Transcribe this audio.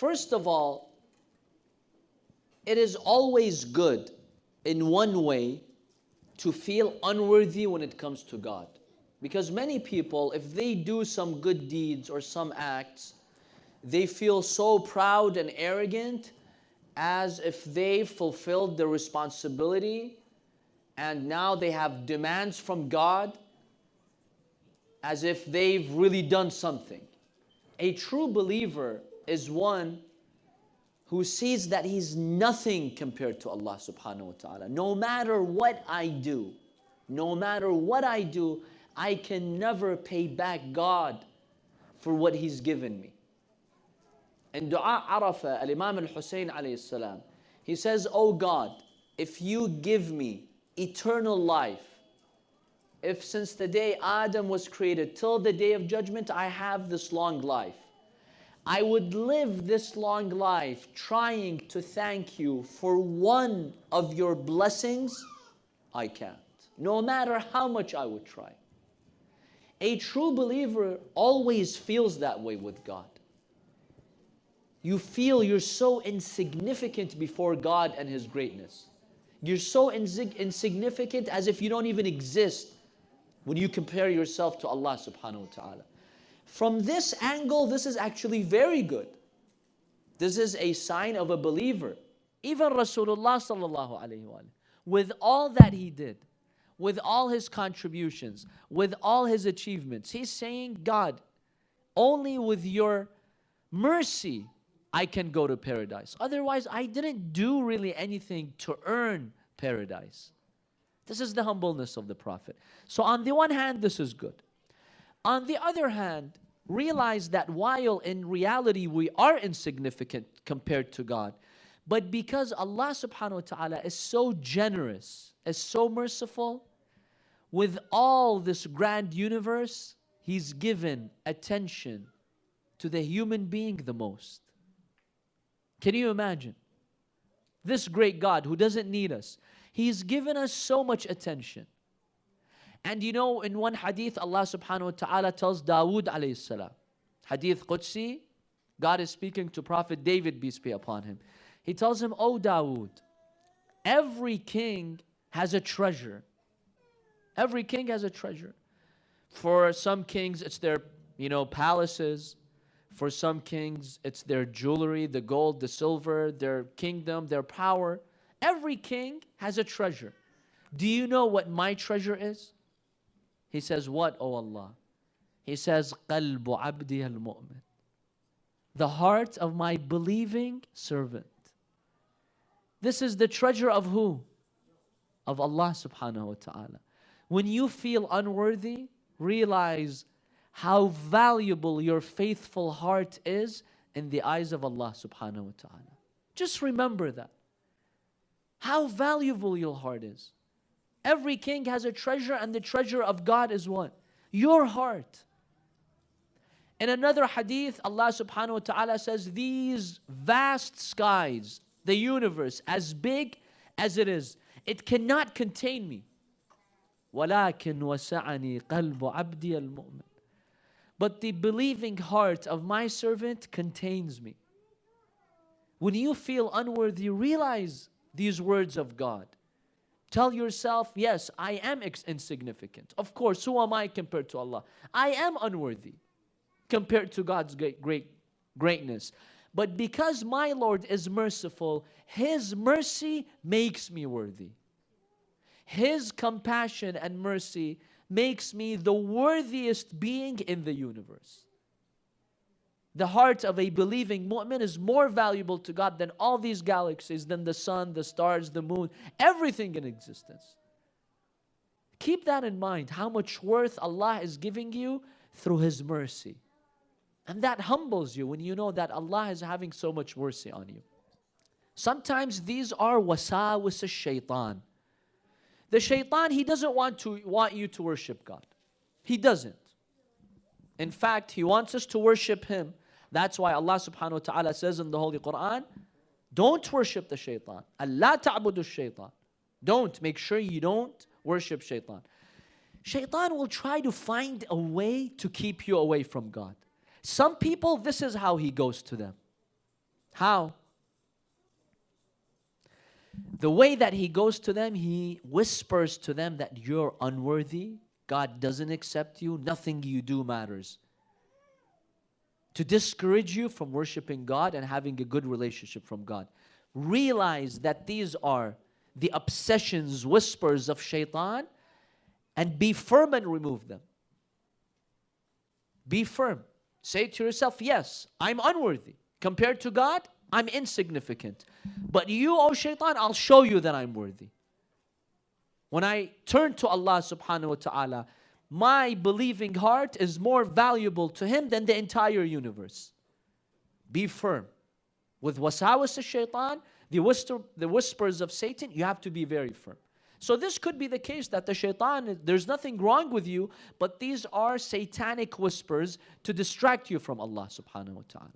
First of all, it is always good in one way to feel unworthy when it comes to God. Because many people, if they do some good deeds or some acts, they feel so proud and arrogant as if they fulfilled their responsibility and now they have demands from God as if they've really done something. A true believer is one who sees that he's nothing compared to Allah subhanahu wa ta'ala. No matter what I do, no matter what I do, I can never pay back God for what He's given me. In Dua Arafah, Al Imam Al Hussein alayhi salam, he says, Oh God, if you give me eternal life, if since the day Adam was created till the day of judgment I have this long life, I would live this long life trying to thank you for one of your blessings, I can't. No matter how much I would try. A true believer always feels that way with God. You feel you're so insignificant before God and His greatness. You're so insig- insignificant as if you don't even exist when you compare yourself to Allah subhanahu wa ta'ala. From this angle, this is actually very good. This is a sign of a believer. Even Rasulullah sallallahu with all that he did, with all his contributions, with all his achievements, he's saying, God, only with your mercy I can go to paradise. Otherwise, I didn't do really anything to earn paradise. This is the humbleness of the Prophet. So, on the one hand, this is good. On the other hand, realize that while in reality we are insignificant compared to God, but because Allah subhanahu wa ta'ala is so generous, is so merciful, with all this grand universe, He's given attention to the human being the most. Can you imagine? This great God who doesn't need us, He's given us so much attention. And you know, in one hadith, Allah subhanahu wa ta'ala tells Dawood alayhi salam, hadith Qudsi, God is speaking to Prophet David, peace be upon him. He tells him, Oh Dawood, every king has a treasure. Every king has a treasure. For some kings, it's their, you know, palaces. For some kings, it's their jewelry, the gold, the silver, their kingdom, their power. Every king has a treasure. Do you know what my treasure is? He says, What, O Allah? He says, قَلْبُ عَبْدِي الْمُؤْمِنِ The heart of my believing servant. This is the treasure of who? Of Allah subhanahu wa ta'ala. When you feel unworthy, realize how valuable your faithful heart is in the eyes of Allah subhanahu wa ta'ala. Just remember that. How valuable your heart is. Every king has a treasure, and the treasure of God is what? Your heart. In another hadith, Allah subhanahu wa ta'ala says, These vast skies, the universe, as big as it is, it cannot contain me. ولكن وسعني قلب عبدي المؤمن. But the believing heart of my servant contains me. When you feel unworthy, realize these words of God. Tell yourself, yes, I am insignificant. Of course, who am I compared to Allah? I am unworthy compared to God's great, great greatness. But because my Lord is merciful, His mercy makes me worthy. His compassion and mercy makes me the worthiest being in the universe. The heart of a believing mu'min is more valuable to God than all these galaxies, than the sun, the stars, the moon, everything in existence. Keep that in mind, how much worth Allah is giving you through His mercy. And that humbles you when you know that Allah is having so much mercy on you. Sometimes these are wasawis shaitan. The shaitan, he doesn't want to want you to worship God. He doesn't. In fact, he wants us to worship him. That's why Allah subhanahu wa ta'ala says in the Holy Quran, don't worship the shaitan. Allah ta'budu shaitan. Don't. Make sure you don't worship shaitan. Shaitan will try to find a way to keep you away from God. Some people, this is how he goes to them. How? The way that he goes to them, he whispers to them that you're unworthy, God doesn't accept you, nothing you do matters. To discourage you from worshiping God and having a good relationship from God. Realize that these are the obsessions, whispers of shaitan, and be firm and remove them. Be firm. Say to yourself, Yes, I'm unworthy. Compared to God, I'm insignificant. But you, O shaitan, I'll show you that I'm worthy. When I turn to Allah subhanahu wa ta'ala, my believing heart is more valuable to Him than the entire universe. Be firm. With wasawas shaitan, the, whisper, the whispers of Satan, you have to be very firm. So this could be the case that the shaitan, there's nothing wrong with you, but these are satanic whispers to distract you from Allah subhanahu wa ta'ala.